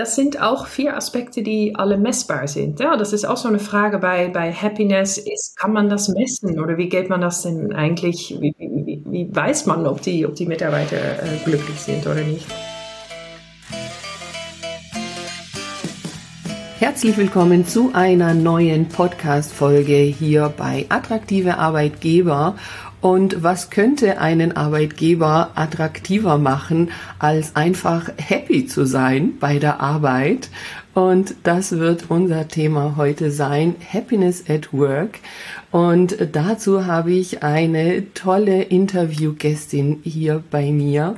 Das sind auch vier Aspekte, die alle messbar sind. Ja, das ist auch so eine Frage bei, bei Happiness. Ist, kann man das messen oder wie geht man das denn eigentlich? Wie, wie, wie weiß man, ob die, ob die Mitarbeiter äh, glücklich sind oder nicht? Herzlich willkommen zu einer neuen Podcast-Folge hier bei Attraktive Arbeitgeber. Und was könnte einen Arbeitgeber attraktiver machen, als einfach happy zu sein bei der Arbeit? Und das wird unser Thema heute sein, Happiness at Work. Und dazu habe ich eine tolle Interviewgästin hier bei mir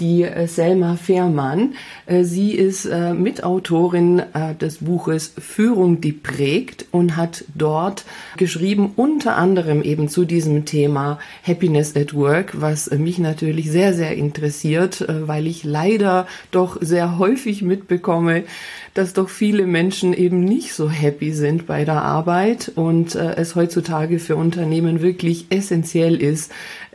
die äh, Selma Fehrmann. Äh, sie ist äh, Mitautorin des Buches Führung, die prägt und hat dort geschrieben, unter anderem eben zu diesem Thema Happiness at Work, was mich natürlich sehr, sehr interessiert, weil ich leider doch sehr häufig mitbekomme, dass doch viele Menschen eben nicht so happy sind bei der Arbeit und es heutzutage für Unternehmen wirklich essentiell ist,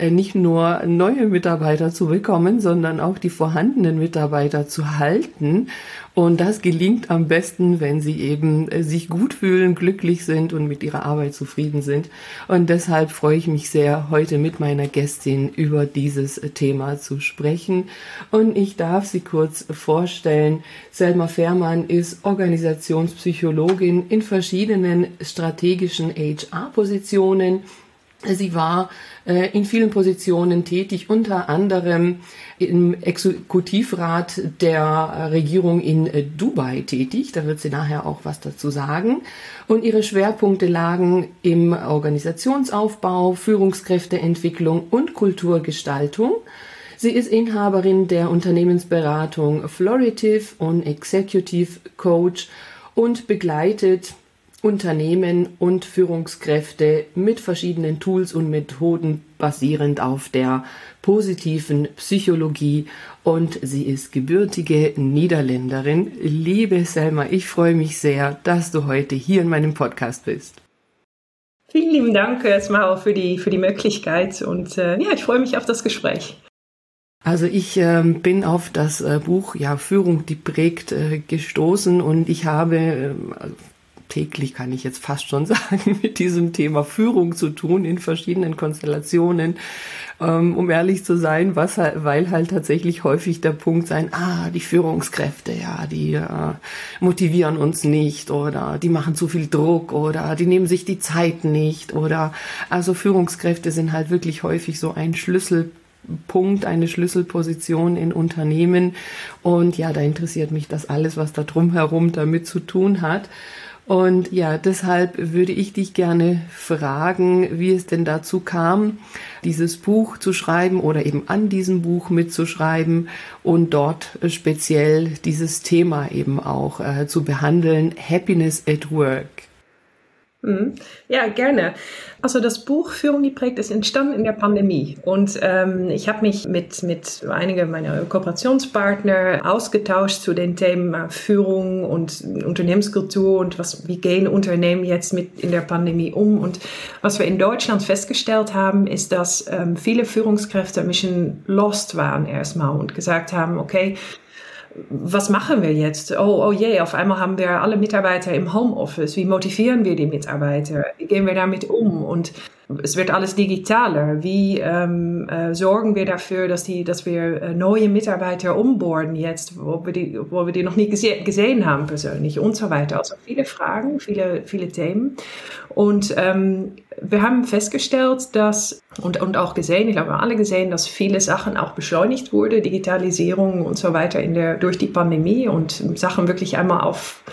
nicht nur neue Mitarbeiter zu bekommen, sondern auch die vorhandenen Mitarbeiter zu halten. Und das gelingt am besten, wenn sie eben äh, sich gut fühlen, glücklich sind und mit ihrer Arbeit zufrieden sind. Und deshalb freue ich mich sehr, heute mit meiner Gästin über dieses äh, Thema zu sprechen. Und ich darf sie kurz vorstellen. Selma Fehrmann ist Organisationspsychologin in verschiedenen strategischen HR-Positionen. Sie war äh, in vielen Positionen tätig, unter anderem im Exekutivrat der Regierung in äh, Dubai tätig. Da wird sie nachher auch was dazu sagen. Und ihre Schwerpunkte lagen im Organisationsaufbau, Führungskräfteentwicklung und Kulturgestaltung. Sie ist Inhaberin der Unternehmensberatung Floritive und Executive Coach und begleitet Unternehmen und Führungskräfte mit verschiedenen Tools und Methoden basierend auf der positiven Psychologie und sie ist gebürtige Niederländerin. Liebe Selma, ich freue mich sehr, dass du heute hier in meinem Podcast bist. Vielen lieben Dank erstmal für die, für die Möglichkeit und äh, ja, ich freue mich auf das Gespräch. Also ich äh, bin auf das äh, Buch ja Führung, die prägt äh, gestoßen und ich habe ähm, täglich, kann ich jetzt fast schon sagen, mit diesem Thema Führung zu tun in verschiedenen Konstellationen, ähm, um ehrlich zu sein, was weil halt tatsächlich häufig der Punkt sein, ah, die Führungskräfte, ja, die äh, motivieren uns nicht oder die machen zu viel Druck oder die nehmen sich die Zeit nicht oder also Führungskräfte sind halt wirklich häufig so ein Schlüssel Punkt, eine Schlüsselposition in Unternehmen. Und ja, da interessiert mich das alles, was da drumherum damit zu tun hat. Und ja, deshalb würde ich dich gerne fragen, wie es denn dazu kam, dieses Buch zu schreiben oder eben an diesem Buch mitzuschreiben und dort speziell dieses Thema eben auch äh, zu behandeln, Happiness at Work. Mhm. Ja, gerne. Also das Buch Führung geprägt ist entstanden in der Pandemie und ähm, ich habe mich mit, mit einigen meiner Kooperationspartner ausgetauscht zu den Themen äh, Führung und Unternehmenskultur und was, wie gehen Unternehmen jetzt mit in der Pandemie um und was wir in Deutschland festgestellt haben, ist, dass ähm, viele Führungskräfte ein bisschen lost waren erstmal und gesagt haben, okay, was machen wir jetzt? Oh, oh je, auf einmal haben wir alle Mitarbeiter im Homeoffice. Wie motivieren wir die Mitarbeiter? Wie gehen wir damit um? Und es wird alles digitaler. Wie ähm, äh, sorgen wir dafür, dass, die, dass wir äh, neue Mitarbeiter umborden jetzt, wo wir die, wo wir die noch nie gese gesehen haben persönlich und so weiter. Also viele Fragen, viele, viele Themen. Und ähm, wir haben festgestellt, dass und, und auch gesehen, ich glaube, alle gesehen, dass viele Sachen auch beschleunigt wurde, Digitalisierung und so weiter in der, durch die Pandemie und Sachen wirklich einmal auf,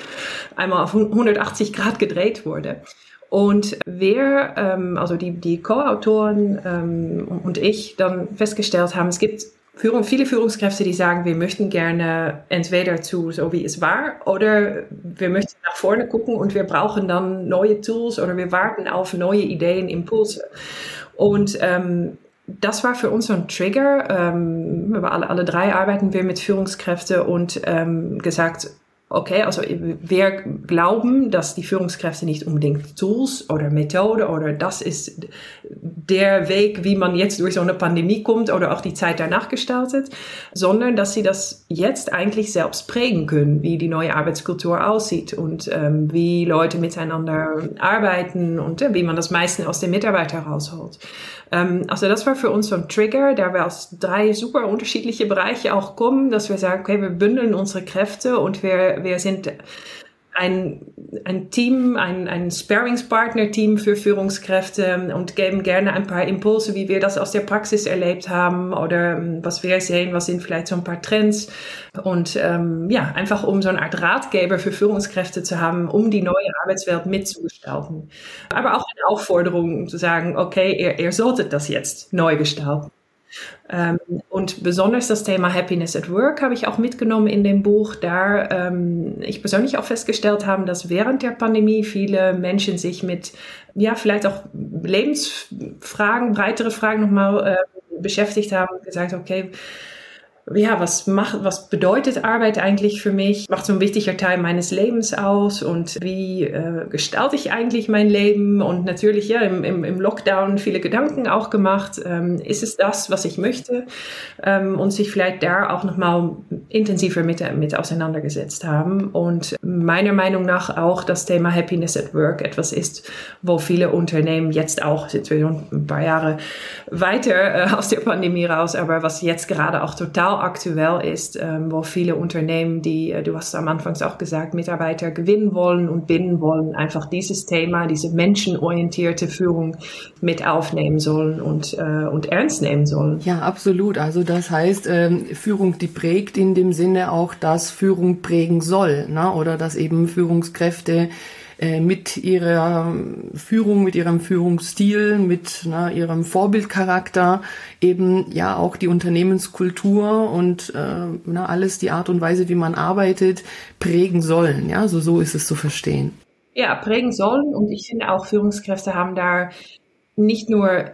einmal auf 180 Grad gedreht wurde. Und wir, ähm, also die, die Co-Autoren ähm, und ich, dann festgestellt haben, es gibt Führung, viele Führungskräfte, die sagen, wir möchten gerne entweder zu so wie es war oder wir möchten nach vorne gucken und wir brauchen dann neue Tools oder wir warten auf neue Ideen, Impulse. Und ähm, das war für uns so ein Trigger. Ähm, alle, alle drei arbeiten wir mit Führungskräften und ähm, gesagt, Okay, also wir glauben, dass die Führungskräfte nicht unbedingt Tools oder Methode oder das ist der Weg, wie man jetzt durch so eine Pandemie kommt oder auch die Zeit danach gestaltet, sondern dass sie das jetzt eigentlich selbst prägen können, wie die neue Arbeitskultur aussieht und ähm, wie Leute miteinander arbeiten und äh, wie man das meiste aus den Mitarbeitern rausholt. Ähm, also das war für uns so ein Trigger, da wir aus drei super unterschiedliche Bereiche auch kommen, dass wir sagen, okay, wir bündeln unsere Kräfte und wir, wir sind ein, ein Team, ein, ein Sparringspartner-Team für Führungskräfte und geben gerne ein paar Impulse, wie wir das aus der Praxis erlebt haben oder ähm, was wir sehen, was sind vielleicht so ein paar Trends und ähm, ja, einfach um so eine Art Ratgeber für Führungskräfte zu haben, um die neue Arbeitswelt mitzugestalten. Aber auch eine Aufforderung, zu sagen, okay, ihr, ihr solltet das jetzt neu gestalten. Ähm, und besonders das Thema Happiness at Work habe ich auch mitgenommen in dem Buch, da ähm, ich persönlich auch festgestellt habe, dass während der Pandemie viele Menschen sich mit, ja, vielleicht auch Lebensfragen, breitere Fragen nochmal äh, beschäftigt haben, gesagt, okay, ja, was macht, was bedeutet Arbeit eigentlich für mich? Macht so ein wichtiger Teil meines Lebens aus und wie äh, gestalte ich eigentlich mein Leben? Und natürlich, ja, im, im, im Lockdown viele Gedanken auch gemacht. Ähm, ist es das, was ich möchte? Ähm, und sich vielleicht da auch nochmal intensiver mit, mit auseinandergesetzt haben. Und meiner Meinung nach auch das Thema Happiness at Work etwas ist, wo viele Unternehmen jetzt auch, sind wir schon ein paar Jahre weiter äh, aus der Pandemie raus, aber was jetzt gerade auch total aktuell ist, ähm, wo viele Unternehmen, die, äh, du hast am Anfang auch gesagt, Mitarbeiter gewinnen wollen und binden wollen, einfach dieses Thema, diese menschenorientierte Führung mit aufnehmen sollen und, äh, und ernst nehmen sollen. Ja, absolut. Also das heißt, ähm, Führung, die prägt in dem Sinne auch, dass Führung prägen soll, ne? oder dass eben Führungskräfte äh, mit ihrer Führung, mit ihrem Führungsstil, mit na, ihrem Vorbildcharakter eben ja auch die Unternehmenskultur und äh, na, alles die Art und Weise, wie man arbeitet, prägen sollen. Ja, so, so ist es zu verstehen. Ja, prägen sollen und ich finde auch Führungskräfte haben da nicht nur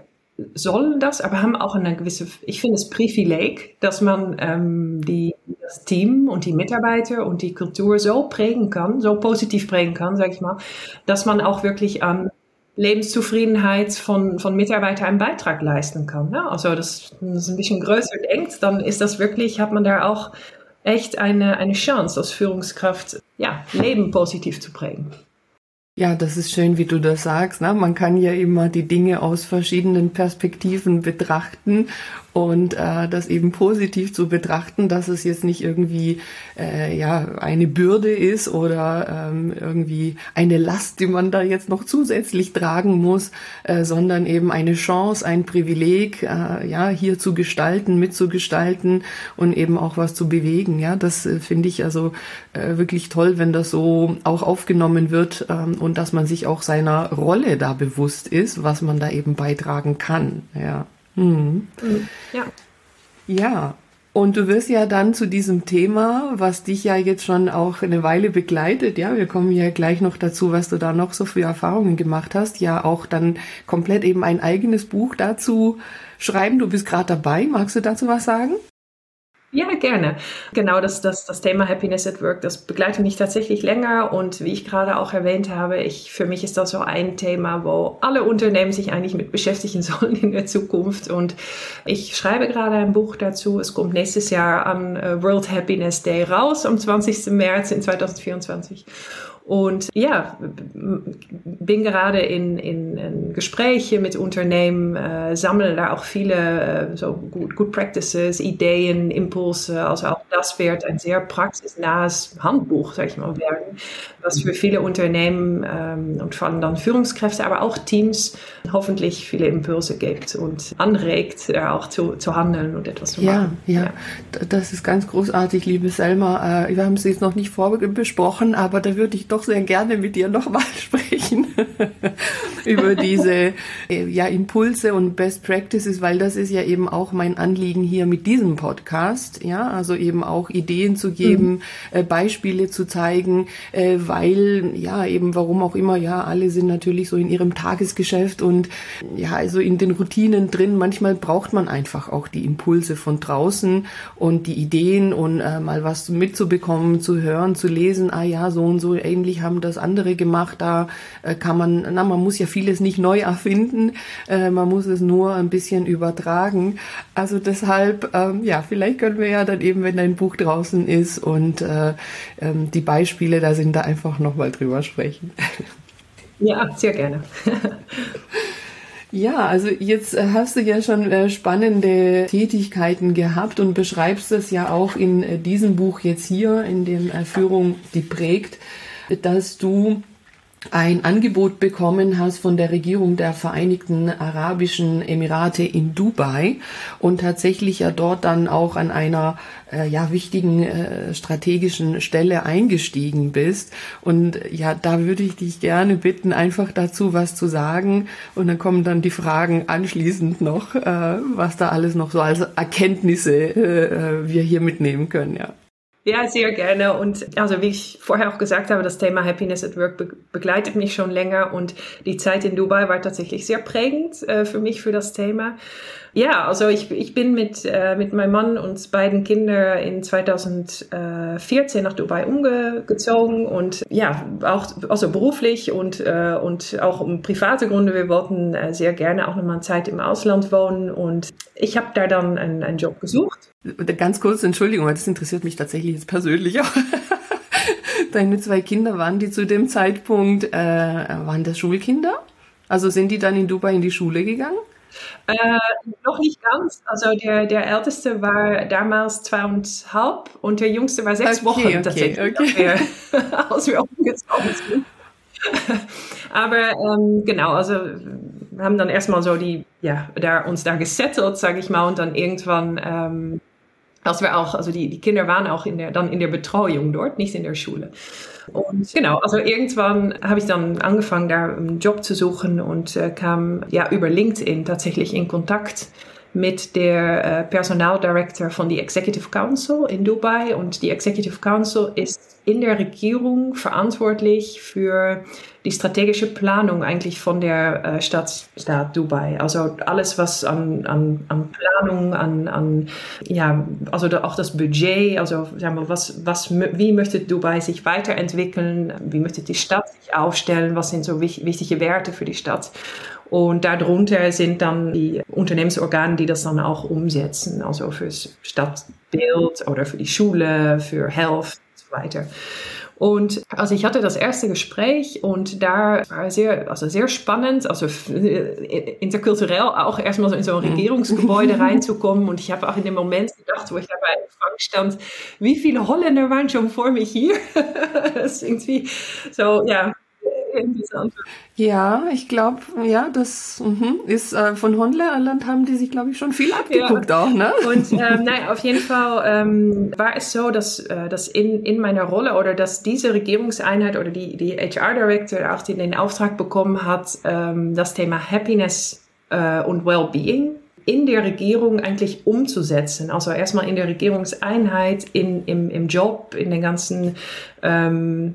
sollen das, aber haben auch eine gewisse, ich finde es Privileg, dass man ähm, die, das Team und die Mitarbeiter und die Kultur so prägen kann, so positiv prägen kann, sag ich mal, dass man auch wirklich an Lebenszufriedenheit von, von Mitarbeitern einen Beitrag leisten kann. Ja? Also das, das ein bisschen größer denkt, dann ist das wirklich, hat man da auch echt eine, eine Chance als Führungskraft, ja, Leben positiv zu prägen. Ja, das ist schön, wie du das sagst. Ne? Man kann ja immer die Dinge aus verschiedenen Perspektiven betrachten und äh, das eben positiv zu betrachten, dass es jetzt nicht irgendwie äh, ja eine Bürde ist oder ähm, irgendwie eine Last, die man da jetzt noch zusätzlich tragen muss, äh, sondern eben eine Chance, ein Privileg, äh, ja hier zu gestalten, mitzugestalten und eben auch was zu bewegen. Ja, das äh, finde ich also äh, wirklich toll, wenn das so auch aufgenommen wird ähm, und dass man sich auch seiner Rolle da bewusst ist, was man da eben beitragen kann. Ja. Mhm. Ja. Ja. Und du wirst ja dann zu diesem Thema, was dich ja jetzt schon auch eine Weile begleitet, ja, wir kommen ja gleich noch dazu, was du da noch so für Erfahrungen gemacht hast, ja auch dann komplett eben ein eigenes Buch dazu schreiben. Du bist gerade dabei. Magst du dazu was sagen? Ja, gerne. Genau, das, das, das Thema Happiness at Work, das begleitet mich tatsächlich länger und wie ich gerade auch erwähnt habe, ich, für mich ist das so ein Thema, wo alle Unternehmen sich eigentlich mit beschäftigen sollen in der Zukunft und ich schreibe gerade ein Buch dazu. Es kommt nächstes Jahr am äh, World Happiness Day raus, am 20. März in 2024 und ja, bin gerade in, in, in Gespräche mit Unternehmen, äh, sammle da auch viele äh, so Good, Good Practices, Ideen, Impulse. Also auch das wird ein sehr praxisnahes Handbuch, sag ich mal, werden, was für viele Unternehmen ähm, und vor allem dann Führungskräfte, aber auch Teams hoffentlich viele Impulse gibt und anregt, äh, auch zu, zu handeln und etwas zu machen. Ja, ja, ja. das ist ganz großartig, liebe Selma. Äh, wir haben es jetzt noch nicht vorbesprochen, aber da würde ich doch sehr gerne mit dir nochmal sprechen über diese äh, ja, Impulse und Best Practices, weil das ist ja eben auch mein Anliegen hier mit diesem Podcast, ja, also eben auch Ideen zu geben, mhm. äh, Beispiele zu zeigen, äh, weil ja eben warum auch immer, ja, alle sind natürlich so in ihrem Tagesgeschäft und ja, also in den Routinen drin. Manchmal braucht man einfach auch die Impulse von draußen und die Ideen und äh, mal was mitzubekommen, zu hören, zu lesen, ah ja, so und so ähnlich haben das andere gemacht, da äh, kann man, na, man muss ja vieles nicht neu erfinden, äh, man muss es nur ein bisschen übertragen. Also deshalb, ähm, ja, vielleicht können wir ja dann eben, wenn dein Buch draußen ist und äh, ähm, die Beispiele da sind, da einfach nochmal drüber sprechen. Ja, sehr gerne. Ja, also jetzt hast du ja schon spannende Tätigkeiten gehabt und beschreibst es ja auch in diesem Buch jetzt hier, in dem Führung, die prägt, dass du ein Angebot bekommen hast von der Regierung der Vereinigten Arabischen Emirate in Dubai und tatsächlich ja dort dann auch an einer äh, ja wichtigen äh, strategischen Stelle eingestiegen bist. Und ja da würde ich dich gerne bitten einfach dazu was zu sagen. Und dann kommen dann die Fragen anschließend noch äh, was da alles noch so als Erkenntnisse äh, äh wir hier mitnehmen können ja ja, sehr gerne. Und also wie ich vorher auch gesagt habe, das Thema Happiness at Work be begleitet mich schon länger und die Zeit in Dubai war tatsächlich sehr prägend äh, für mich, für das Thema. Ja, also ich, ich bin mit, äh, mit meinem Mann und beiden Kindern in 2014 nach Dubai umgezogen und ja, auch also beruflich und, äh, und auch um private Gründe. Wir wollten äh, sehr gerne auch nochmal Zeit im Ausland wohnen und ich habe da dann einen, einen Job gesucht Ganz kurz, Entschuldigung, das interessiert mich tatsächlich jetzt persönlich auch. Deine zwei Kinder, waren die zu dem Zeitpunkt, äh, waren das Schulkinder? Also sind die dann in Dubai in die Schule gegangen? Äh, noch nicht ganz. Also der, der Älteste war damals zweieinhalb und der Jüngste war sechs okay, Wochen okay, tatsächlich, okay. Wir, als wir umgezogen sind. Aber ähm, genau, also haben dann erstmal so die, ja, da, uns da gesettelt, sage ich mal, und dann irgendwann ähm, als wir auch, also die, die Kinder waren auch in der, dann in der Betreuung dort, nicht in der Schule. Und genau, also irgendwann habe ich dann angefangen, da einen Job zu suchen und äh, kam ja über LinkedIn tatsächlich in Kontakt mit der äh, Personaldirector von die Executive Council in Dubai. Und die Executive Council ist in der Regierung verantwortlich für die strategische Planung eigentlich von der äh, Stadt, Stadt Dubai. Also alles, was an, an, an Planung, an, an, ja, also auch das Budget, also sagen wir, was, was, wie möchte Dubai sich weiterentwickeln, wie möchte die Stadt sich aufstellen, was sind so wichtige Werte für die Stadt. Und darunter sind dann die Unternehmensorgane, die das dann auch umsetzen, also fürs Stadtbild oder für die Schule, für Health und so weiter. Und also ich hatte das erste Gespräch und da war sehr, also sehr spannend, also interkulturell auch erstmal so in so ein mhm. Regierungsgebäude reinzukommen. Und ich habe auch in dem Moment gedacht, wo ich da bei Empfang stand, wie viele Holländer waren schon vor mich hier? das ist irgendwie so, ja, ja, ich glaube, ja, das mh, ist äh, von Honleerland haben die sich, glaube ich, schon viel abgeguckt ja. auch, ne? Und ähm, nein, auf jeden Fall ähm, war es so, dass, äh, dass in, in meiner Rolle oder dass diese Regierungseinheit oder die, die HR-Director auch die den Auftrag bekommen hat, ähm, das Thema Happiness äh, und Wellbeing in der Regierung eigentlich umzusetzen. Also erstmal in der Regierungseinheit, in, im, im Job, in den ganzen ähm,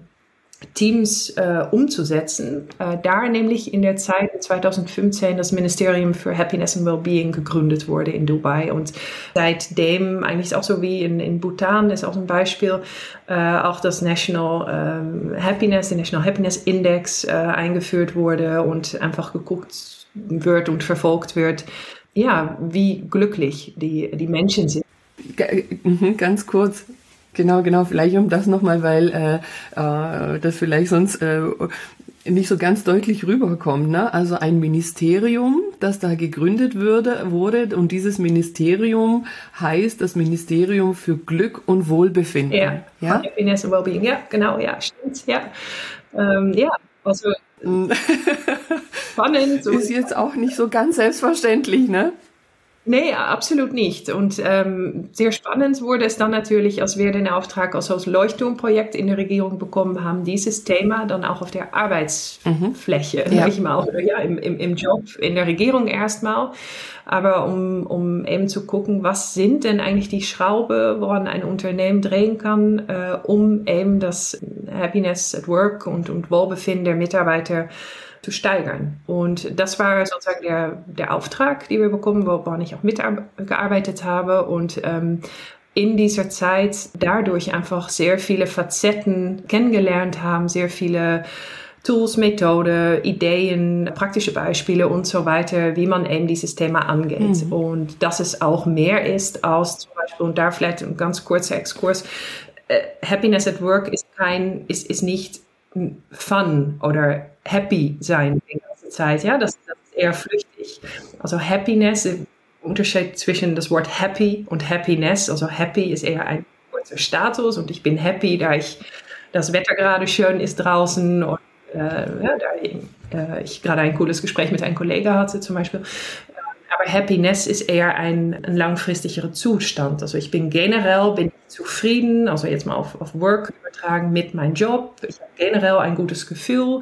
Teams äh, umzusetzen. Äh, da nämlich in der Zeit 2015 das Ministerium für Happiness and Wellbeing gegründet wurde in Dubai und seitdem eigentlich auch so wie in, in Bhutan ist auch ein Beispiel äh, auch das National ähm, Happiness, der National Happiness Index äh, eingeführt wurde und einfach geguckt wird und verfolgt wird, ja, wie glücklich die, die Menschen sind. Mhm, ganz kurz, Genau, genau, vielleicht um das nochmal, weil äh, äh, das vielleicht sonst äh, nicht so ganz deutlich rüberkommt. Ne? Also ein Ministerium, das da gegründet würde, wurde und dieses Ministerium heißt das Ministerium für Glück und Wohlbefinden. Ja, ja? Happiness and Wellbeing, ja, genau, ja, stimmt, ja. Ähm, ja, also spannend. So. Ist jetzt auch nicht so ganz selbstverständlich, ne? Nee, absolut nicht. Und ähm, sehr spannend wurde es dann natürlich, als wir den Auftrag also als Leuchtturmprojekt in der Regierung bekommen haben, dieses Thema dann auch auf der Arbeitsfläche, mhm. ja. ich mal, oder ja, im, im, im Job in der Regierung erstmal. Aber um, um eben zu gucken, was sind denn eigentlich die Schraube, woran ein Unternehmen drehen kann, äh, um eben das Happiness at Work und, und Wohlbefinden der Mitarbeiter zu steigern. Und das war sozusagen der, der Auftrag, den wir bekommen, woran ich auch mitgearbeitet habe. Und ähm, in dieser Zeit dadurch einfach sehr viele Facetten kennengelernt haben, sehr viele Tools, Methode, Ideen, praktische Beispiele und so weiter, wie man eben dieses Thema angeht. Mhm. Und dass es auch mehr ist als zum Beispiel, und da vielleicht ein ganz kurzer Exkurs, äh, Happiness at Work ist kein, ist, ist nicht Fun oder happy sein die ganze Zeit. Ja, das, das ist eher flüchtig. Also Happiness, Unterschied zwischen das Wort happy und Happiness. Also happy ist eher ein kurzer Status und ich bin happy, da ich das Wetter gerade schön ist draußen und äh, ja, da äh, ich gerade ein cooles Gespräch mit einem Kollegen hatte zum Beispiel. Aber Happiness ist eher ein, ein langfristigerer Zustand. Also ich bin generell bin zufrieden, also jetzt mal auf, auf Work übertragen mit meinem Job. Ich habe generell ein gutes Gefühl.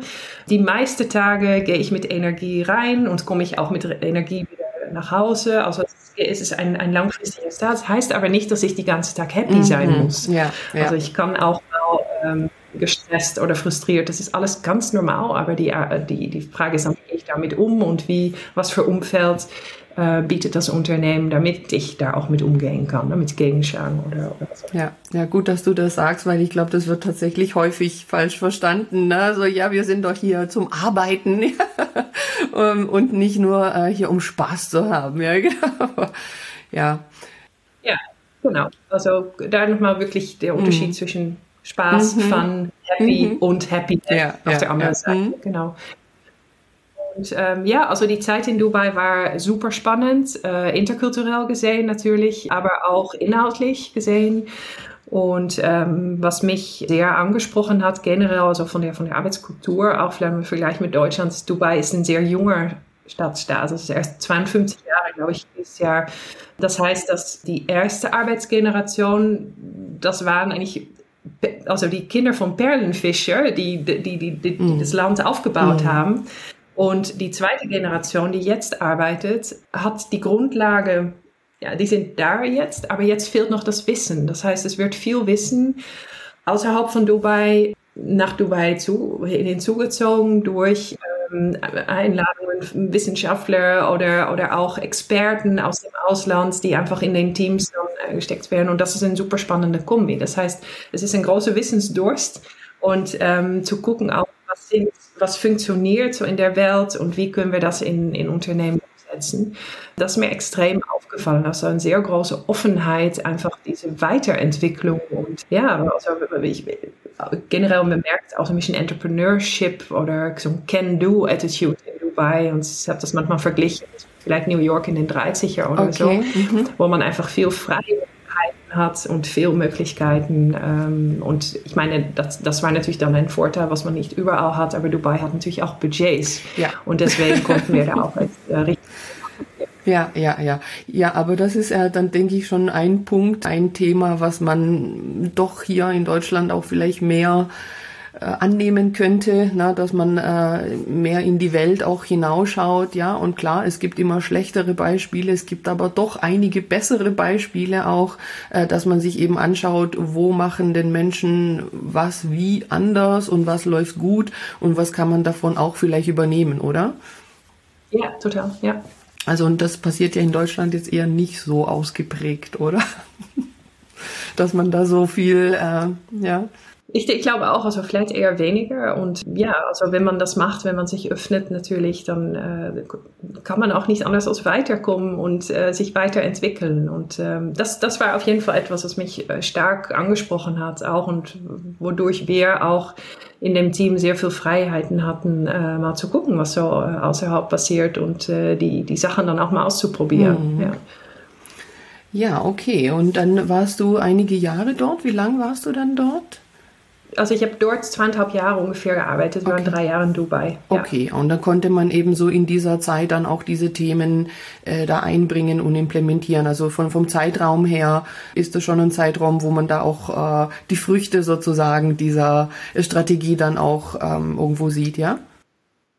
Die meisten Tage gehe ich mit Energie rein und komme ich auch mit Energie wieder nach Hause. Also es ist ein, ein langfristiger Start. Das heißt aber nicht, dass ich die ganze Tag happy sein mhm. muss. Ja, ja. Also ich kann auch mal ähm, gestresst oder frustriert. Das ist alles ganz normal, aber die, äh, die, die Frage ist, wie gehe ich damit um und wie, was für Umfeld äh, bietet das Unternehmen, damit ich da auch mit umgehen kann, damit Gegenschlagen oder, oder so. Ja, ja, gut, dass du das sagst, weil ich glaube, das wird tatsächlich häufig falsch verstanden. Ne? Also ja, wir sind doch hier zum Arbeiten ähm, und nicht nur äh, hier um Spaß zu haben. Ja, genau. ja. Ja, genau. Also da nochmal wirklich der Unterschied mhm. zwischen Spaß, mhm. Fun, Happy mhm. und Happiness ja, auf ja, der anderen ja. Seite. Mhm. Genau. Und ähm, ja, also die Zeit in Dubai war super spannend, äh, interkulturell gesehen natürlich, aber auch inhaltlich gesehen. Und ähm, was mich sehr angesprochen hat, generell, also von der, von der Arbeitskultur, auch vielleicht im Vergleich mit Deutschland, Dubai ist ein sehr junger Stadtstaat. Also erst 52 Jahre, glaube ich, dieses Jahr. Das heißt, dass die erste Arbeitsgeneration, das waren eigentlich also die Kinder von Perlenfischer, die, die, die, die, mm. das Land aufgebaut mm. haben. Und die zweite Generation, die jetzt arbeitet, hat die Grundlage, ja, die sind da jetzt, aber jetzt fehlt noch das Wissen. Das heißt, es wird viel Wissen außerhalb von Dubai nach Dubai zu, hinzugezogen durch ähm, Einladungen Wissenschaftler oder, oder auch Experten aus dem Ausland, die einfach in den Teams äh, gesteckt werden. Und das ist ein super spannender Kombi. Das heißt, es ist ein großer Wissensdurst und ähm, zu gucken auch, was, sind, was funktioniert so in der Welt und wie können wir das in, in Unternehmen umsetzen. Das ist mir extrem aufgefallen. Also eine sehr große Offenheit, einfach diese Weiterentwicklung und ja, also ich, generell bemerkt auch ein bisschen Entrepreneurship oder so ein Can-Do-Attitude in Dubai und ich habe das manchmal verglichen, vielleicht New York in den 30er oder okay. so, mhm. wo man einfach viel Freiheit hat und viel Möglichkeiten. Ähm, und ich meine, das, das war natürlich dann ein Vorteil, was man nicht überall hat, aber Dubai hat natürlich auch Budgets. Ja. Und deswegen konnten wir da auch als, äh, richtig ja, ja, ja. Ja, aber das ist ja dann, denke ich, schon ein Punkt, ein Thema, was man doch hier in Deutschland auch vielleicht mehr äh, annehmen könnte, na, dass man äh, mehr in die Welt auch hinausschaut, ja. Und klar, es gibt immer schlechtere Beispiele, es gibt aber doch einige bessere Beispiele auch, äh, dass man sich eben anschaut, wo machen denn Menschen was wie anders und was läuft gut und was kann man davon auch vielleicht übernehmen, oder? Ja, total, ja. Also und das passiert ja in Deutschland jetzt eher nicht so ausgeprägt, oder? Dass man da so viel, äh, ja. Ich, ich, glaube auch, also vielleicht eher weniger. Und ja, also wenn man das macht, wenn man sich öffnet natürlich, dann äh, kann man auch nicht anders als weiterkommen und äh, sich weiterentwickeln. Und ähm, das, das war auf jeden Fall etwas, was mich äh, stark angesprochen hat auch und wodurch wir auch in dem Team sehr viel Freiheiten hatten, äh, mal zu gucken, was so äh, außerhalb passiert und äh, die, die Sachen dann auch mal auszuprobieren. Mhm. Ja. ja, okay. Und dann warst du einige Jahre dort. Wie lange warst du dann dort? Also ich habe dort zweieinhalb Jahre ungefähr gearbeitet, wir okay. waren drei Jahre in Dubai. Ja. Okay, und da konnte man eben so in dieser Zeit dann auch diese Themen äh, da einbringen und implementieren. Also von, vom Zeitraum her ist das schon ein Zeitraum, wo man da auch äh, die Früchte sozusagen dieser Strategie dann auch ähm, irgendwo sieht, ja?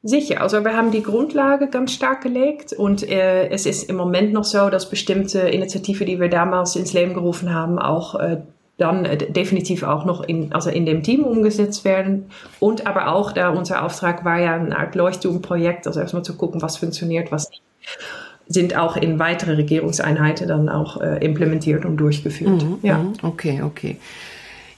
Sicher, also wir haben die Grundlage ganz stark gelegt und äh, es ist im Moment noch so, dass bestimmte Initiativen, die wir damals ins Leben gerufen haben, auch äh, dann äh, definitiv auch noch in, also in dem Team umgesetzt werden. Und aber auch, da unser Auftrag war ja eine Art Leuchtturmprojekt, also erstmal zu gucken, was funktioniert, was nicht, sind auch in weitere Regierungseinheiten dann auch äh, implementiert und durchgeführt. Mhm, ja. Mhm. Okay, okay.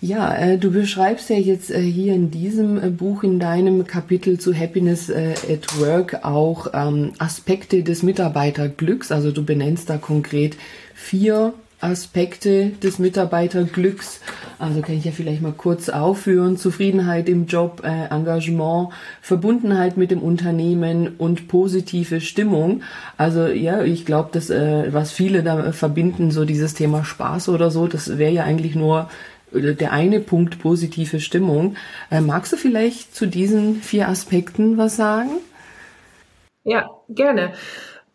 Ja, äh, du beschreibst ja jetzt äh, hier in diesem äh, Buch, in deinem Kapitel zu Happiness äh, at Work auch ähm, Aspekte des Mitarbeiterglücks. Also du benennst da konkret vier Aspekte des Mitarbeiterglücks. Also kann ich ja vielleicht mal kurz aufführen. Zufriedenheit im Job, äh, Engagement, Verbundenheit mit dem Unternehmen und positive Stimmung. Also ja, ich glaube, dass äh, was viele da verbinden, so dieses Thema Spaß oder so, das wäre ja eigentlich nur äh, der eine Punkt positive Stimmung. Äh, magst du vielleicht zu diesen vier Aspekten was sagen? Ja, gerne.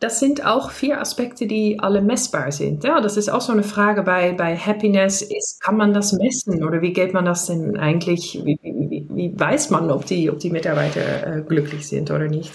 Das sind auch vier Aspekte, die alle messbar sind. Ja, das ist auch so eine Frage bei, bei Happiness. Ist, kann man das messen oder wie geht man das denn eigentlich? Wie, wie, wie weiß man, ob die, ob die Mitarbeiter äh, glücklich sind oder nicht?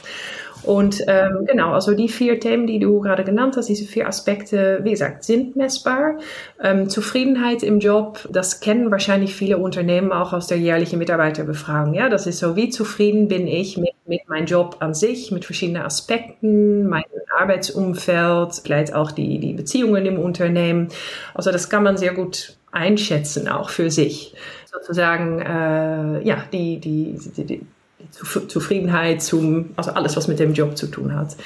Und ähm, genau, also die vier Themen, die du gerade genannt hast, diese vier Aspekte, wie gesagt, sind messbar. Ähm, Zufriedenheit im Job, das kennen wahrscheinlich viele Unternehmen auch aus der jährlichen Mitarbeiterbefragung. Ja, das ist so, wie zufrieden bin ich mit, mit meinem Job an sich, mit verschiedenen Aspekten, mein Arbeitsumfeld, vielleicht auch die, die Beziehungen im Unternehmen. Also das kann man sehr gut einschätzen, auch für sich. Sozusagen, äh, ja, die, die, die, die Zufriedenheit, zum, also alles, was mit dem Job zu tun hat.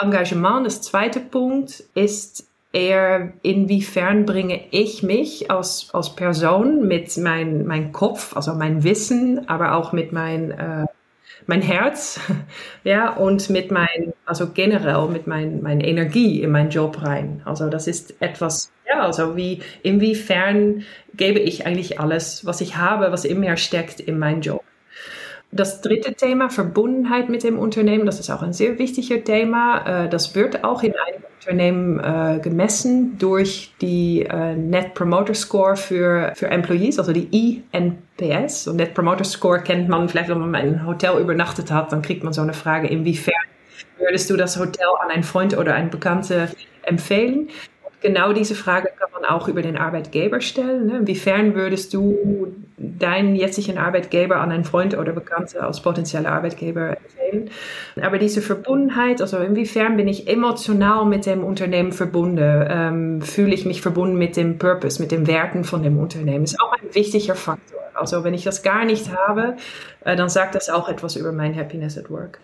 Engagement, das zweite Punkt, ist eher, inwiefern bringe ich mich als, als Person mit meinem mein Kopf, also mein Wissen, aber auch mit mein, äh, mein Herz, ja, und mit mein, also generell mit mein, meine Energie in meinen Job rein. Also das ist etwas, ja, also wie, inwiefern gebe ich eigentlich alles, was ich habe, was in mir steckt, in meinen Job. Das dritte Thema, Verbundenheit mit dem Unternehmen, das ist auch ein sehr wichtiges Thema. Äh, das wird auch in einem Unternehmen äh, gemessen durch die äh, Net Promoter Score für, für Employees, also die INPS. Und Net Promoter Score kennt man vielleicht, wenn man in einem Hotel übernachtet hat, dann kriegt man so eine Frage, inwiefern würdest du das Hotel an einen Freund oder einen Bekannten empfehlen? Genau diese Frage kann man auch über den Arbeitgeber stellen. Ne? Inwiefern würdest du deinen jetzigen Arbeitgeber an einen Freund oder Bekannte als potenzieller Arbeitgeber empfehlen? Aber diese Verbundenheit, also inwiefern bin ich emotional mit dem Unternehmen verbunden? Ähm, fühle ich mich verbunden mit dem Purpose, mit den Werten von dem Unternehmen? Ist auch ein wichtiger Faktor. Also wenn ich das gar nicht habe, äh, dann sagt das auch etwas über mein Happiness at Work.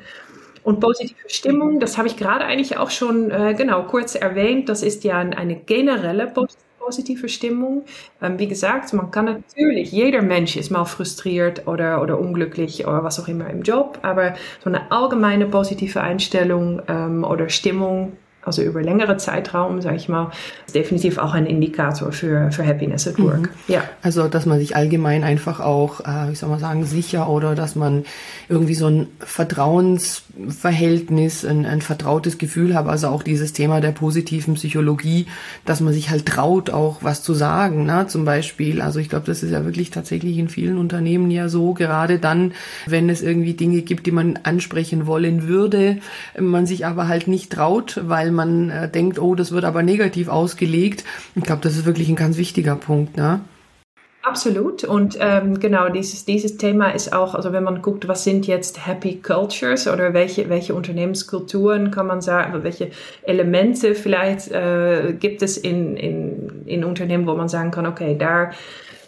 Und positive Stimmung, das habe ich gerade eigentlich auch schon äh, genau kurz erwähnt. Das ist ja eine generelle positive Stimmung. Ähm, wie gesagt, man kann natürlich, jeder Mensch ist mal frustriert oder, oder unglücklich oder was auch immer im Job, aber so eine allgemeine positive Einstellung ähm, oder Stimmung also über längere Zeitraum, sage ich mal, ist definitiv auch ein Indikator für, für Happiness at Work. Mhm. Ja. Also, dass man sich allgemein einfach auch, äh, ich soll mal sagen, sicher oder dass man irgendwie so ein Vertrauensverhältnis, ein, ein vertrautes Gefühl hat, also auch dieses Thema der positiven Psychologie, dass man sich halt traut, auch was zu sagen, ne? zum Beispiel. Also ich glaube, das ist ja wirklich tatsächlich in vielen Unternehmen ja so, gerade dann, wenn es irgendwie Dinge gibt, die man ansprechen wollen würde, man sich aber halt nicht traut, weil man äh, denkt, oh, das wird aber negativ ausgelegt. Ich glaube, das ist wirklich ein ganz wichtiger Punkt. Ne? Absolut. Und ähm, genau, dieses, dieses Thema ist auch, also wenn man guckt, was sind jetzt Happy Cultures oder welche, welche Unternehmenskulturen kann man sagen, welche Elemente vielleicht äh, gibt es in, in, in Unternehmen, wo man sagen kann, okay, da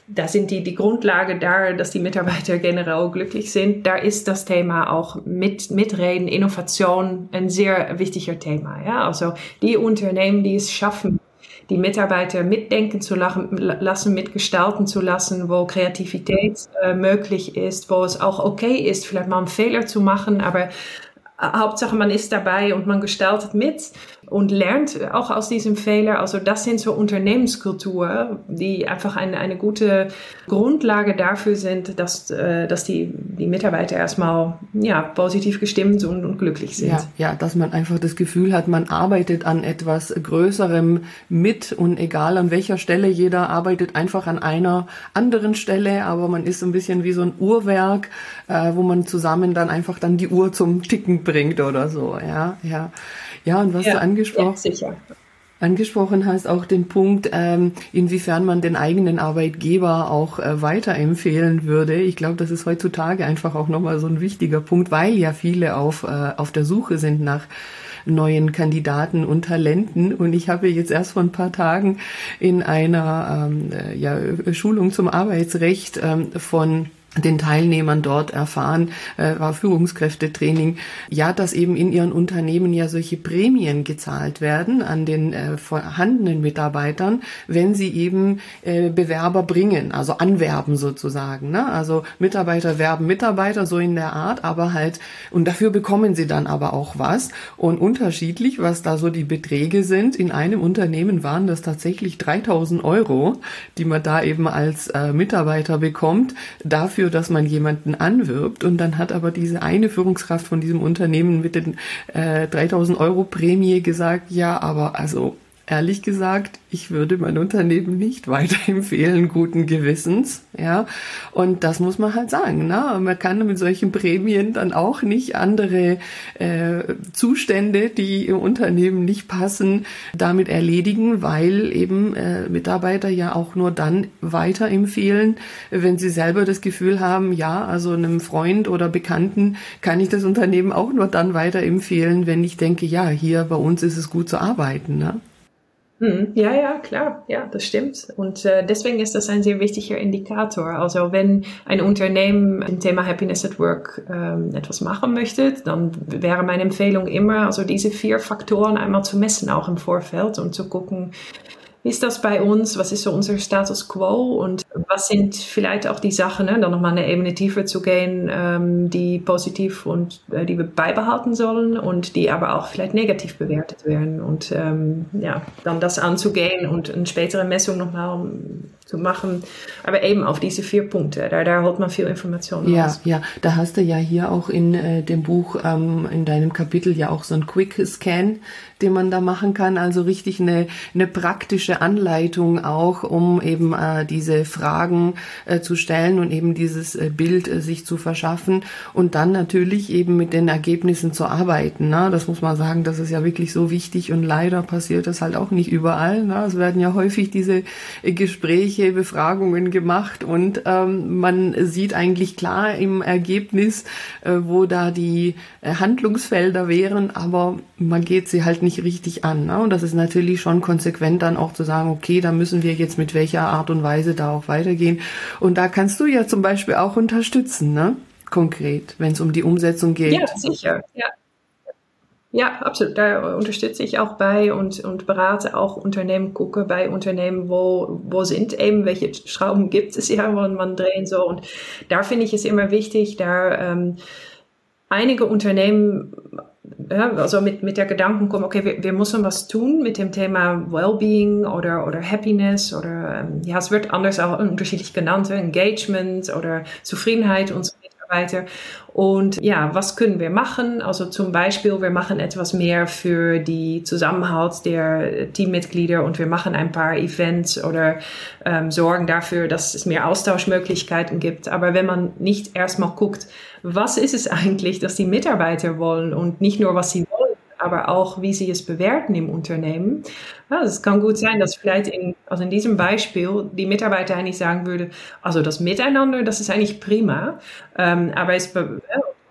da sind die, die Grundlage da, dass die Mitarbeiter generell glücklich sind. Da ist das Thema auch mit, mitreden, Innovation ein sehr wichtiger Thema. Ja, also die Unternehmen, die es schaffen, die Mitarbeiter mitdenken zu lassen, mitgestalten zu lassen, wo Kreativität äh, möglich ist, wo es auch okay ist, vielleicht mal einen Fehler zu machen, aber Hauptsache man ist dabei und man gestaltet mit und lernt auch aus diesem Fehler. Also das sind so Unternehmenskultur, die einfach eine, eine gute Grundlage dafür sind, dass, äh, dass die, die Mitarbeiter erstmal ja, positiv gestimmt und, und glücklich sind. Ja, ja, dass man einfach das Gefühl hat, man arbeitet an etwas Größerem mit und egal an welcher Stelle, jeder arbeitet einfach an einer anderen Stelle, aber man ist so ein bisschen wie so ein Uhrwerk, äh, wo man zusammen dann einfach dann die Uhr zum Ticken bringt oder so. Ja, ja. Ja, und was ja, du angesprochen, ja, angesprochen hast, auch den Punkt, ähm, inwiefern man den eigenen Arbeitgeber auch äh, weiterempfehlen würde. Ich glaube, das ist heutzutage einfach auch nochmal so ein wichtiger Punkt, weil ja viele auf, äh, auf der Suche sind nach neuen Kandidaten und Talenten. Und ich habe jetzt erst vor ein paar Tagen in einer ähm, äh, ja, Schulung zum Arbeitsrecht ähm, von den Teilnehmern dort erfahren, äh, war Führungskräftetraining, ja, dass eben in ihren Unternehmen ja solche Prämien gezahlt werden an den äh, vorhandenen Mitarbeitern, wenn sie eben äh, Bewerber bringen, also anwerben sozusagen. Ne? Also Mitarbeiter werben Mitarbeiter so in der Art, aber halt, und dafür bekommen sie dann aber auch was. Und unterschiedlich, was da so die Beträge sind, in einem Unternehmen waren das tatsächlich 3000 Euro, die man da eben als äh, Mitarbeiter bekommt, dafür dafür, dass man jemanden anwirbt. Und dann hat aber diese eine Führungskraft von diesem Unternehmen mit den äh, 3000 Euro Prämie gesagt, ja, aber also ehrlich gesagt, ich würde mein Unternehmen nicht weiterempfehlen, guten Gewissens, ja. Und das muss man halt sagen, ne? Man kann mit solchen Prämien dann auch nicht andere äh, Zustände, die im Unternehmen nicht passen, damit erledigen, weil eben äh, Mitarbeiter ja auch nur dann weiterempfehlen, wenn sie selber das Gefühl haben, ja, also einem Freund oder Bekannten kann ich das Unternehmen auch nur dann weiterempfehlen, wenn ich denke, ja, hier bei uns ist es gut zu arbeiten, ne? Hm, ja, ja, klar, ja, das stimmt. Und äh, deswegen ist das ein sehr wichtiger Indikator. Also wenn ein Unternehmen im Thema Happiness at Work ähm, etwas machen möchte, dann wäre meine Empfehlung immer, also diese vier Faktoren einmal zu messen, auch im Vorfeld und zu gucken, ist das bei uns? Was ist so unser Status quo? Und was sind vielleicht auch die Sachen, ne, dann nochmal eine Ebene tiefer zu gehen, ähm, die positiv und äh, die wir beibehalten sollen und die aber auch vielleicht negativ bewertet werden. Und ähm, ja, dann das anzugehen und eine spätere Messung nochmal zu machen. Aber eben auf diese vier Punkte, da, da holt man viel Information ja, raus. Ja, da hast du ja hier auch in äh, dem Buch, ähm, in deinem Kapitel ja auch so ein Quick Scan, den man da machen kann. Also richtig eine, eine praktische Anleitung auch, um eben äh, diese Fragen äh, zu stellen und eben dieses äh, Bild äh, sich zu verschaffen und dann natürlich eben mit den Ergebnissen zu arbeiten. Ne? Das muss man sagen, das ist ja wirklich so wichtig und leider passiert das halt auch nicht überall. Ne? Es werden ja häufig diese äh, Gespräche, Befragungen gemacht und ähm, man sieht eigentlich klar im Ergebnis, äh, wo da die äh, Handlungsfelder wären, aber man geht sie halt nicht richtig an. Ne? Und das ist natürlich schon konsequent dann auch zu sagen, okay, da müssen wir jetzt mit welcher Art und Weise da auch weitergehen. Und da kannst du ja zum Beispiel auch unterstützen, ne? konkret, wenn es um die Umsetzung geht. Ja, sicher, ja. Ja, absolut. Da unterstütze ich auch bei und, und berate auch Unternehmen, gucke bei Unternehmen, wo, wo sind eben, welche Schrauben gibt es ja, wo man drehen soll. Und da finde ich es immer wichtig, da ähm, einige Unternehmen ja, also mit, mit der Gedanken kommen, okay, wir, wir müssen was tun mit dem Thema Wellbeing oder, oder Happiness oder ähm, ja, es wird anders auch unterschiedlich genannt, Engagement oder Zufriedenheit unserer Mitarbeiter. Und ja, was können wir machen? Also zum Beispiel, wir machen etwas mehr für die Zusammenhalt der Teammitglieder und wir machen ein paar Events oder ähm, sorgen dafür, dass es mehr Austauschmöglichkeiten gibt. Aber wenn man nicht erstmal guckt, was ist es eigentlich, dass die Mitarbeiter wollen und nicht nur, was sie wollen, aber auch, wie sie es bewerten im Unternehmen. Ja, es kann gut sein, dass vielleicht in, also in diesem Beispiel die Mitarbeiter eigentlich sagen würde, also das Miteinander, das ist eigentlich prima, ähm, aber es,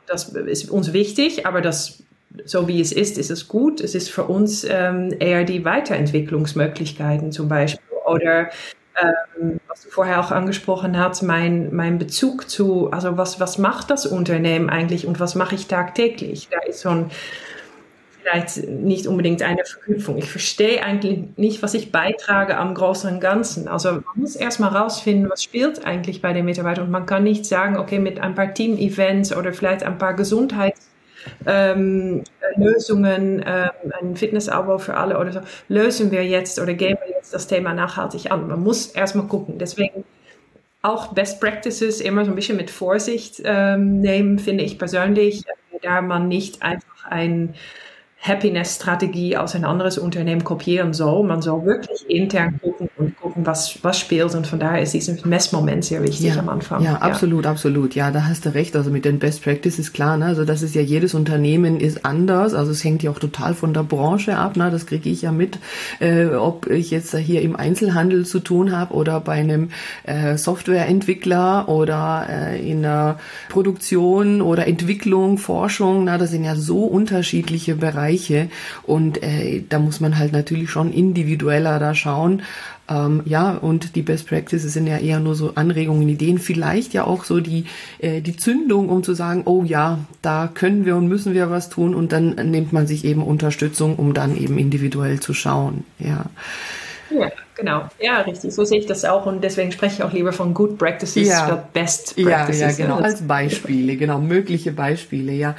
das ist uns wichtig, aber das so wie es ist, ist es gut. Es ist für uns ähm, eher die Weiterentwicklungsmöglichkeiten zum Beispiel oder ähm, was du vorher auch angesprochen hast, mein, mein Bezug zu, also was, was macht das Unternehmen eigentlich und was mache ich tagtäglich? Da ist so ein, vielleicht nicht unbedingt eine Verknüpfung. Ich verstehe eigentlich nicht, was ich beitrage am größeren Ganzen. Also man muss erstmal rausfinden, was spielt eigentlich bei den Mitarbeitern und man kann nicht sagen, okay, mit ein paar Team-Events oder vielleicht ein paar Gesundheits ähm, Lösungen, ähm, ein Fitnessabo für alle oder so, lösen wir jetzt oder gehen wir jetzt das Thema nachhaltig an. Man muss erstmal gucken. Deswegen auch Best Practices immer so ein bisschen mit Vorsicht ähm, nehmen, finde ich persönlich, da man nicht einfach ein Happiness-Strategie aus ein anderes Unternehmen kopieren soll. Man soll wirklich intern gucken und gucken, was, was spielt. Und von daher ist dieser Messmoment sehr wichtig ja, am Anfang. Ja, absolut, ja. absolut. Ja, da hast du recht. Also mit den Best Practices klar. Ne? Also das ist ja jedes Unternehmen ist anders. Also es hängt ja auch total von der Branche ab. Ne? Das kriege ich ja mit, äh, ob ich jetzt hier im Einzelhandel zu tun habe oder bei einem äh, Softwareentwickler oder äh, in der Produktion oder Entwicklung, Forschung. Na, das sind ja so unterschiedliche Bereiche Bereiche und äh, da muss man halt natürlich schon individueller da schauen. Ähm, ja, und die Best Practices sind ja eher nur so Anregungen, Ideen, vielleicht ja auch so die, äh, die Zündung, um zu sagen, oh ja, da können wir und müssen wir was tun und dann nimmt man sich eben Unterstützung, um dann eben individuell zu schauen. Ja. Ja, genau. Ja, richtig. So sehe ich das auch und deswegen spreche ich auch lieber von Good Practices ja. statt Best Practices. Ja, ja, genau. Als Beispiele, genau, mögliche Beispiele, ja.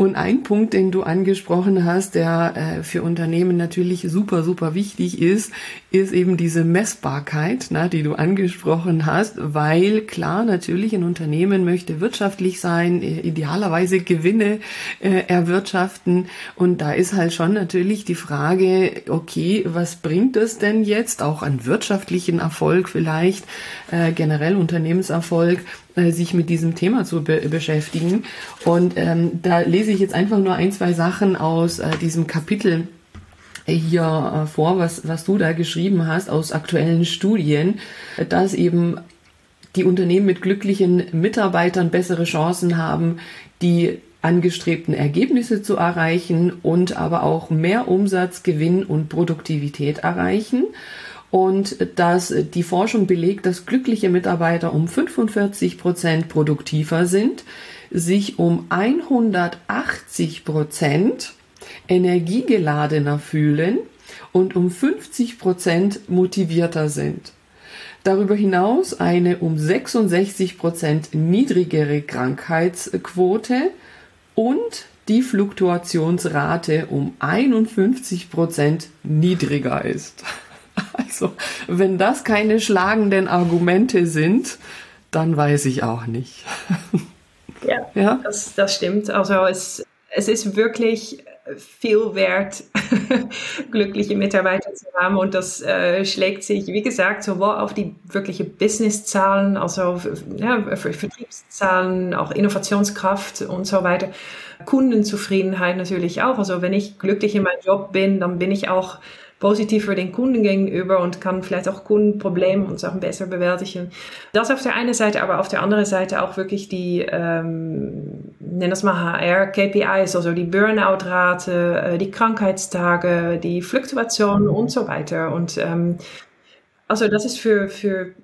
Und ein Punkt, den du angesprochen hast, der äh, für Unternehmen natürlich super, super wichtig ist, ist eben diese Messbarkeit, na, die du angesprochen hast, weil klar, natürlich ein Unternehmen möchte wirtschaftlich sein, äh, idealerweise Gewinne äh, erwirtschaften. Und da ist halt schon natürlich die Frage, okay, was bringt es denn jetzt auch an wirtschaftlichen Erfolg vielleicht, äh, generell Unternehmenserfolg, äh, sich mit diesem Thema zu be beschäftigen. Und ähm, da lese ich jetzt einfach nur ein, zwei Sachen aus äh, diesem Kapitel hier äh, vor, was, was du da geschrieben hast aus aktuellen Studien, dass eben die Unternehmen mit glücklichen Mitarbeitern bessere Chancen haben, die angestrebten Ergebnisse zu erreichen und aber auch mehr Umsatz, Gewinn und Produktivität erreichen. Und dass die Forschung belegt, dass glückliche Mitarbeiter um 45 Prozent produktiver sind, sich um 180 Prozent energiegeladener fühlen und um 50 Prozent motivierter sind. Darüber hinaus eine um 66 Prozent niedrigere Krankheitsquote und die Fluktuationsrate um 51 Prozent niedriger ist. Also, wenn das keine schlagenden Argumente sind, dann weiß ich auch nicht. Ja, ja? Das, das stimmt. Also es, es ist wirklich viel wert, glückliche Mitarbeiter zu haben. Und das äh, schlägt sich, wie gesagt, sowohl auf die wirkliche Businesszahlen, also ja, Vertriebszahlen, auch Innovationskraft und so weiter. Kundenzufriedenheit natürlich auch. Also wenn ich glücklich in meinem Job bin, dann bin ich auch positiv für den Kunden gegenüber und kann vielleicht auch Kundenprobleme und Sachen besser bewältigen. Das auf der einen Seite, aber auf der anderen Seite auch wirklich die, ähm, nenn das mal HR, KPIs, also die Burnout-Rate, äh, die Krankheitstage, die Fluktuation und so weiter. Und ähm, also das ist für, für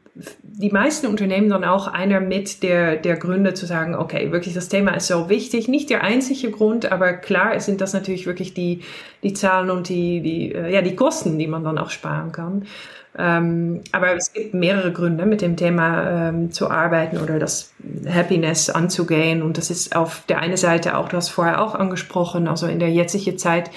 die meisten Unternehmen dann auch einer mit der, der Gründe zu sagen, okay, wirklich das Thema ist so wichtig. Nicht der einzige Grund, aber klar sind das natürlich wirklich die, die Zahlen und die, die, äh, ja, die Kosten, die man dann auch sparen kann. Ähm, aber es gibt mehrere Gründe, mit dem Thema ähm, zu arbeiten oder das Happiness anzugehen. Und das ist auf der einen Seite auch, du hast vorher auch angesprochen, also in der jetzigen Zeit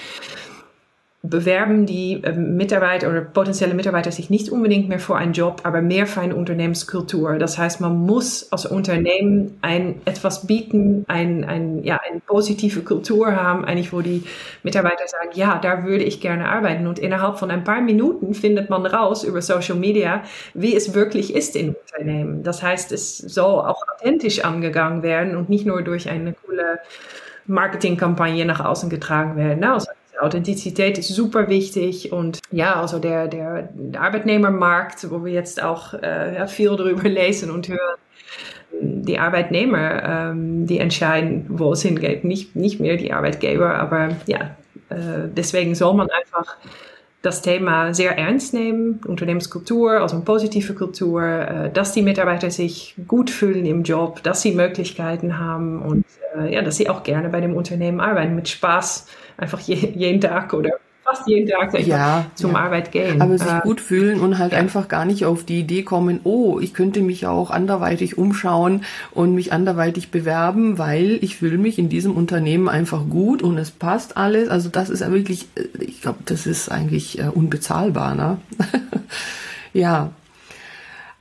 bewerben die äh, Mitarbeiter oder potenzielle Mitarbeiter sich nicht unbedingt mehr für einen Job, aber mehr für eine Unternehmenskultur. Das heißt, man muss als Unternehmen ein, etwas bieten, ein, ein, ja, eine positive Kultur haben, eigentlich, wo die Mitarbeiter sagen, ja, da würde ich gerne arbeiten. Und innerhalb von ein paar Minuten findet man raus über Social Media, wie es wirklich ist in Unternehmen. Das heißt, es soll auch authentisch angegangen werden und nicht nur durch eine coole Marketingkampagne nach außen getragen werden. Also Authentizität ist super wichtig und ja, also der, der, Arbeitnehmermarkt, wo wir jetzt auch äh, viel darüber lesen und hören, die Arbeitnehmer, ähm, die entscheiden, wo es hingeht, nicht, nicht mehr die Arbeitgeber, aber ja, äh, deswegen soll man einfach das Thema sehr ernst nehmen, Unternehmenskultur, also eine positive Kultur, äh, dass die Mitarbeiter sich gut fühlen im Job, dass sie Möglichkeiten haben und äh, ja, dass sie auch gerne bei dem Unternehmen arbeiten, mit Spaß, einfach je, jeden Tag oder fast jeden Tag ja, zum ja. Arbeit gehen. Aber sich äh, gut fühlen und halt ja. einfach gar nicht auf die Idee kommen, oh, ich könnte mich auch anderweitig umschauen und mich anderweitig bewerben, weil ich fühle mich in diesem Unternehmen einfach gut und es passt alles. Also das ist ja wirklich, äh, ich glaube, das ist eigentlich äh, unbezahlbar, ne? ja.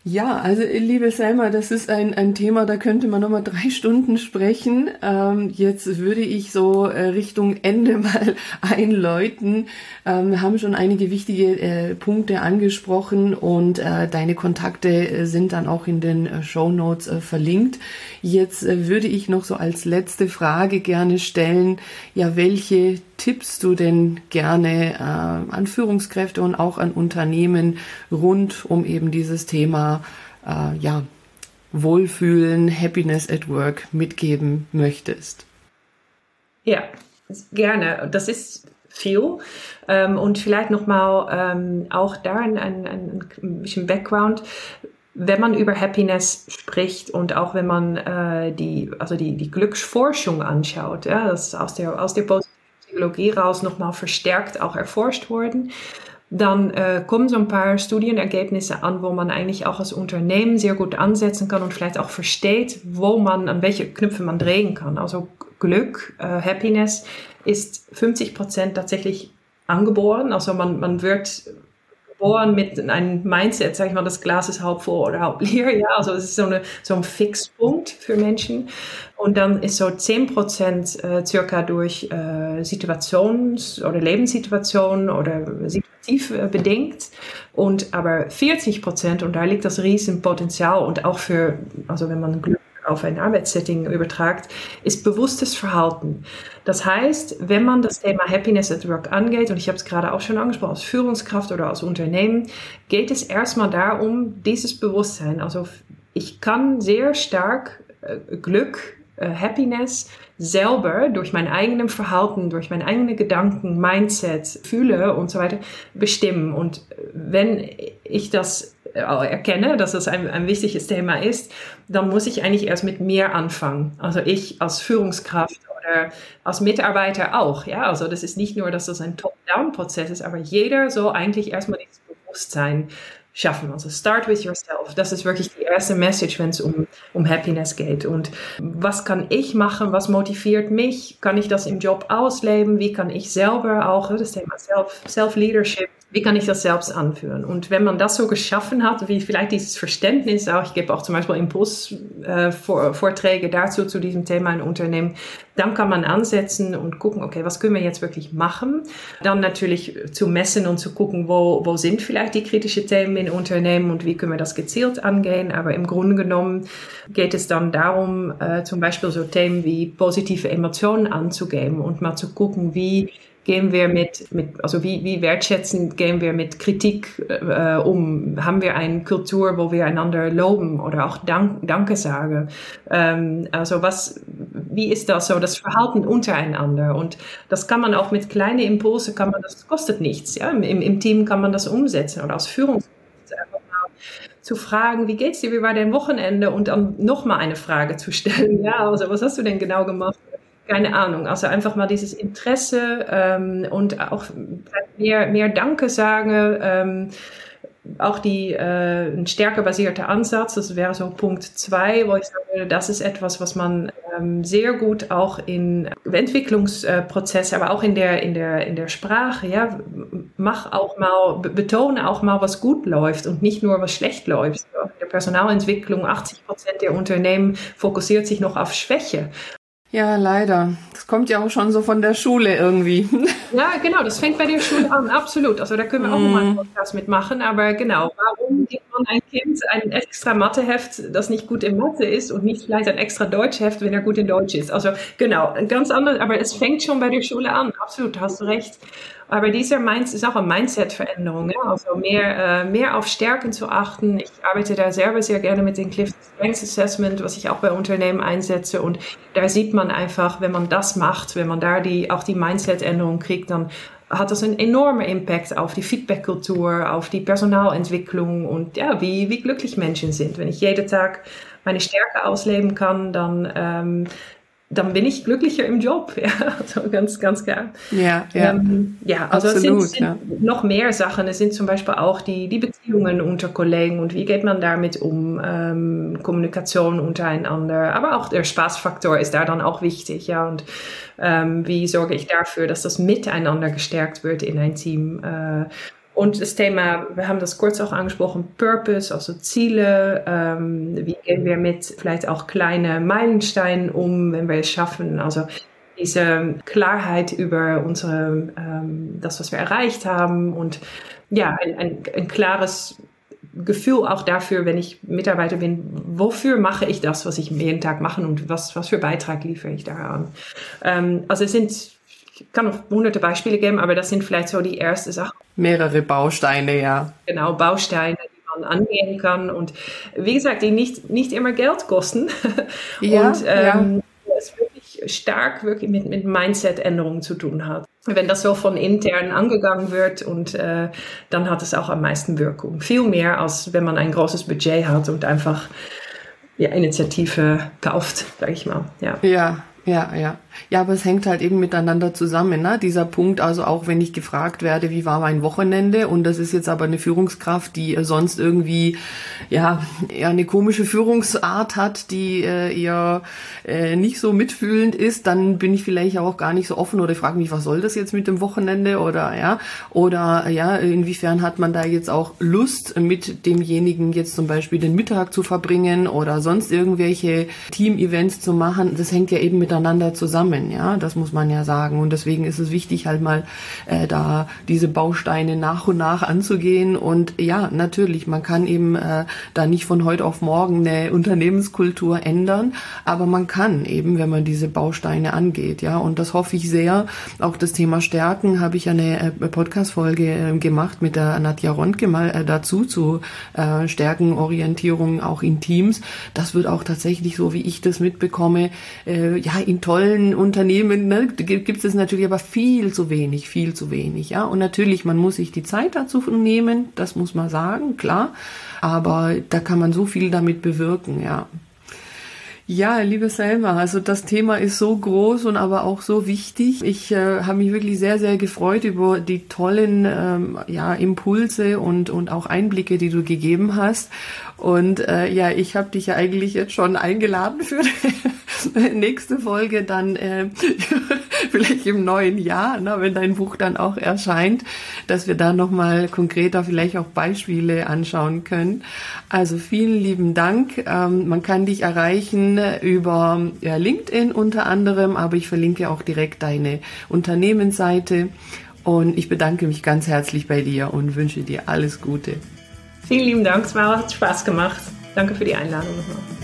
Ja, also liebe Selma, das ist ein, ein Thema, da könnte man nochmal drei Stunden sprechen. Ähm, jetzt würde ich so äh, Richtung Ende mal einläuten. Ähm, wir haben schon einige wichtige äh, Punkte angesprochen und äh, deine Kontakte äh, sind dann auch in den äh, Show Notes äh, verlinkt. Jetzt würde ich noch so als letzte Frage gerne stellen, ja, welche tippst du denn gerne äh, an Führungskräfte und auch an Unternehmen rund um eben dieses Thema äh, ja, Wohlfühlen, Happiness at Work mitgeben möchtest? Ja, gerne. Das ist viel. Ähm, und vielleicht nochmal ähm, auch da ein, ein, ein bisschen Background wenn man über Happiness spricht und auch wenn man äh, die, also die, die Glücksforschung anschaut, ja, das aus der, aus der Psychologie raus nochmal verstärkt auch erforscht worden. Dann äh, kommen so ein paar Studienergebnisse an, wo man eigentlich auch als Unternehmen sehr gut ansetzen kann und vielleicht auch versteht, wo man, an welche Knöpfe man drehen kann. Also Glück, äh, Happiness ist 50 Prozent tatsächlich angeboren. Also man, man wird geboren mit einem Mindset, sag ich mal, das Glas ist halb voll oder halb leer. Ja, also es ist so, eine, so ein Fixpunkt für Menschen. Und dann ist so 10 Prozent äh, circa durch äh, Situations- oder Lebenssituationen oder situativ äh, bedingt. Und aber 40 Prozent, und da liegt das Riesenpotenzial und auch für, also wenn man Glück auf ein Arbeitssetting übertragt, ist bewusstes Verhalten. Das heißt, wenn man das Thema Happiness at Work angeht, und ich habe es gerade auch schon angesprochen, als Führungskraft oder als Unternehmen, geht es erstmal darum, dieses Bewusstsein, also ich kann sehr stark äh, Glück, äh, Happiness selber durch mein eigenes Verhalten, durch meine eigenen Gedanken, Mindset, Fühle und so weiter bestimmen. Und wenn ich das erkenne, dass das ein, ein wichtiges Thema ist, dann muss ich eigentlich erst mit mir anfangen. Also ich als Führungskraft oder als Mitarbeiter auch. Ja, also das ist nicht nur, dass das ein Top-Down-Prozess ist, aber jeder soll eigentlich erstmal dieses Bewusstsein schaffen. Also start with yourself. Das ist wirklich die erste Message, wenn es um, um Happiness geht. Und was kann ich machen? Was motiviert mich? Kann ich das im Job ausleben? Wie kann ich selber auch, das Thema Self-Leadership, wie kann ich das selbst anführen? Und wenn man das so geschaffen hat, wie vielleicht dieses Verständnis auch, ich gebe auch zum Beispiel Impulsvorträge äh, dazu, zu diesem Thema in Unternehmen, dann kann man ansetzen und gucken, okay, was können wir jetzt wirklich machen? Dann natürlich zu messen und zu gucken, wo, wo sind vielleicht die kritischen Themen in Unternehmen und wie können wir das gezielt angehen. Aber im Grunde genommen geht es dann darum, äh, zum Beispiel so Themen wie positive Emotionen anzugeben und mal zu gucken, wie gehen wir mit, mit also wie, wie wertschätzend gehen wir mit Kritik äh, um? Haben wir eine Kultur, wo wir einander loben oder auch Dank, Danke sagen? Ähm, also was, wie ist das so, das Verhalten untereinander? Und das kann man auch mit kleinen Impulsen, kann man, das kostet nichts. Ja? Im, Im Team kann man das umsetzen oder als Führungskraft zu fragen, wie geht's dir, wie war dein Wochenende und dann nochmal eine Frage zu stellen. Ja, also was hast du denn genau gemacht? Keine Ahnung. Also einfach mal dieses Interesse ähm, und auch mehr, mehr Danke sagen. Ähm, auch die äh, ein stärker basierter Ansatz, das wäre so Punkt zwei, wo ich sage, das ist etwas, was man ähm, sehr gut auch in Entwicklungsprozesse, aber auch in der in der in der Sprache, ja, mach auch mal, betone auch mal, was gut läuft und nicht nur was schlecht läuft. In der Personalentwicklung 80 Prozent der Unternehmen fokussiert sich noch auf Schwäche. Ja, leider. Das kommt ja auch schon so von der Schule irgendwie. Ja, genau, das fängt bei der Schule an, absolut. Also da können wir auch mm. mal einen Podcast mitmachen. Aber genau, warum gibt man ein Kind ein extra Matheheft, das nicht gut in Mathe ist und nicht vielleicht ein extra Deutschheft, wenn er gut in Deutsch ist? Also genau, ganz anders, aber es fängt schon bei der Schule an, absolut, hast du recht. Aber dieser Mindset ist auch eine Mindset-Veränderung. Ja? Also mehr, äh, mehr auf Stärken zu achten. Ich arbeite da selber sehr gerne mit dem Cliff Strengths Assessment, was ich auch bei Unternehmen einsetze. Und da sieht man einfach, wenn man das macht, wenn man da die, auch die Mindset-Änderung kriegt, dann hat das einen enormen Impact auf die Feedback-Kultur, auf die Personalentwicklung und ja, wie, wie glücklich Menschen sind. Wenn ich jeden Tag meine Stärke ausleben kann, dann ähm, dann bin ich glücklicher im Job. Ja, also ganz, ganz klar. Ja, ja. Ähm, ja, also Absolut, es sind, sind ja. noch mehr Sachen. Es sind zum Beispiel auch die, die Beziehungen unter Kollegen und wie geht man damit um, ähm, Kommunikation untereinander. Aber auch der Spaßfaktor ist da dann auch wichtig. Ja, und ähm, wie sorge ich dafür, dass das Miteinander gestärkt wird in ein Team. Äh, und das Thema, wir haben das kurz auch angesprochen, Purpose, also Ziele. Ähm, wie gehen wir mit vielleicht auch kleine Meilensteinen um, wenn wir es schaffen? Also diese Klarheit über unsere, ähm, das, was wir erreicht haben und ja, ein, ein, ein klares Gefühl auch dafür, wenn ich Mitarbeiter bin, wofür mache ich das, was ich jeden Tag mache und was, was für Beitrag liefere ich daran. Ähm, also es sind ich kann noch hunderte Beispiele geben, aber das sind vielleicht so die erste Sache. Mehrere Bausteine, ja. Genau, Bausteine, die man angehen kann und wie gesagt, die nicht, nicht immer Geld kosten. Ja, und ähm, ja. es wirklich stark wirklich mit, mit Mindset-Änderungen zu tun hat. Wenn das so von intern angegangen wird und äh, dann hat es auch am meisten Wirkung. Viel mehr, als wenn man ein großes Budget hat und einfach ja, Initiative kauft, sage ich mal. Ja, ja, ja. ja. Ja, aber es hängt halt eben miteinander zusammen, ne? Dieser Punkt, also auch wenn ich gefragt werde, wie war mein Wochenende und das ist jetzt aber eine Führungskraft, die äh, sonst irgendwie ja eher eine komische Führungsart hat, die äh, eher äh, nicht so mitfühlend ist, dann bin ich vielleicht auch gar nicht so offen oder frage mich, was soll das jetzt mit dem Wochenende oder ja oder ja inwiefern hat man da jetzt auch Lust mit demjenigen jetzt zum Beispiel den Mittag zu verbringen oder sonst irgendwelche Team-Events zu machen. Das hängt ja eben miteinander zusammen zusammen, ja, das muss man ja sagen. Und deswegen ist es wichtig, halt mal äh, da diese Bausteine nach und nach anzugehen. Und ja, natürlich, man kann eben äh, da nicht von heute auf morgen eine Unternehmenskultur ändern, aber man kann eben, wenn man diese Bausteine angeht, ja. Und das hoffe ich sehr. Auch das Thema Stärken habe ich eine äh, Podcast-Folge äh, gemacht mit der Nadja Rondke mal äh, dazu zu äh, Stärkenorientierung auch in Teams. Das wird auch tatsächlich so, wie ich das mitbekomme, äh, ja, in tollen Unternehmen ne, gibt es natürlich aber viel zu wenig, viel zu wenig. Ja, und natürlich, man muss sich die Zeit dazu nehmen, das muss man sagen, klar. Aber da kann man so viel damit bewirken, ja. Ja, liebe Selma, also das Thema ist so groß und aber auch so wichtig. Ich äh, habe mich wirklich sehr, sehr gefreut über die tollen ähm, ja, Impulse und, und auch Einblicke, die du gegeben hast. Und äh, ja, ich habe dich ja eigentlich jetzt schon eingeladen für die nächste Folge dann äh, vielleicht im neuen Jahr, ne, wenn dein Buch dann auch erscheint, dass wir da nochmal konkreter vielleicht auch Beispiele anschauen können. Also vielen lieben Dank. Ähm, man kann dich erreichen über ja, LinkedIn unter anderem, aber ich verlinke auch direkt deine Unternehmensseite. Und ich bedanke mich ganz herzlich bei dir und wünsche dir alles Gute. Vielen lieben Dank, es hat Spaß gemacht. Danke für die Einladung nochmal.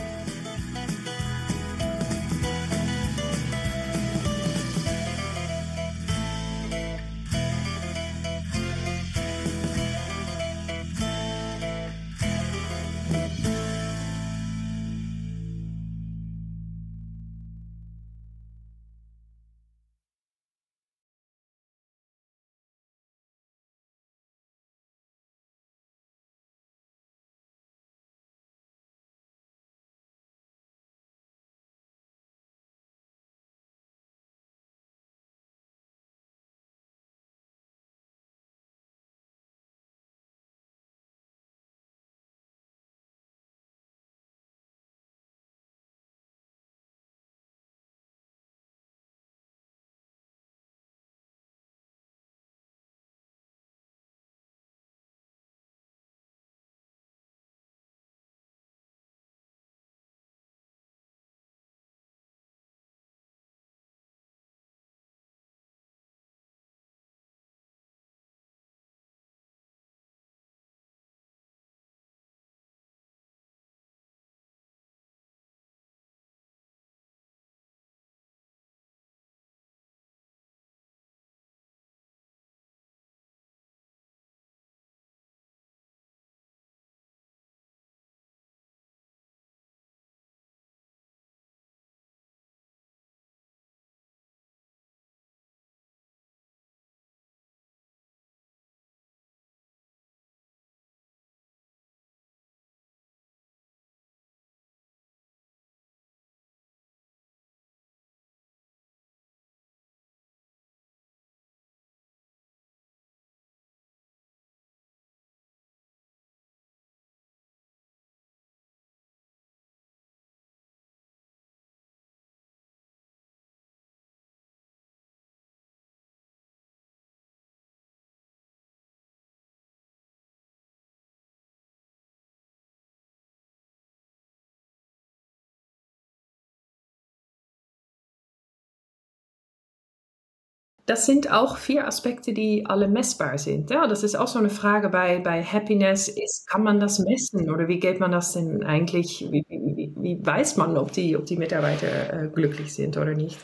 Das sind auch vier Aspekte, die alle messbar sind. Ja, das ist auch so eine Frage bei, bei Happiness. Ist, kann man das messen oder wie geht man das denn eigentlich? Wie, wie, wie weiß man, ob die, ob die Mitarbeiter äh, glücklich sind oder nicht?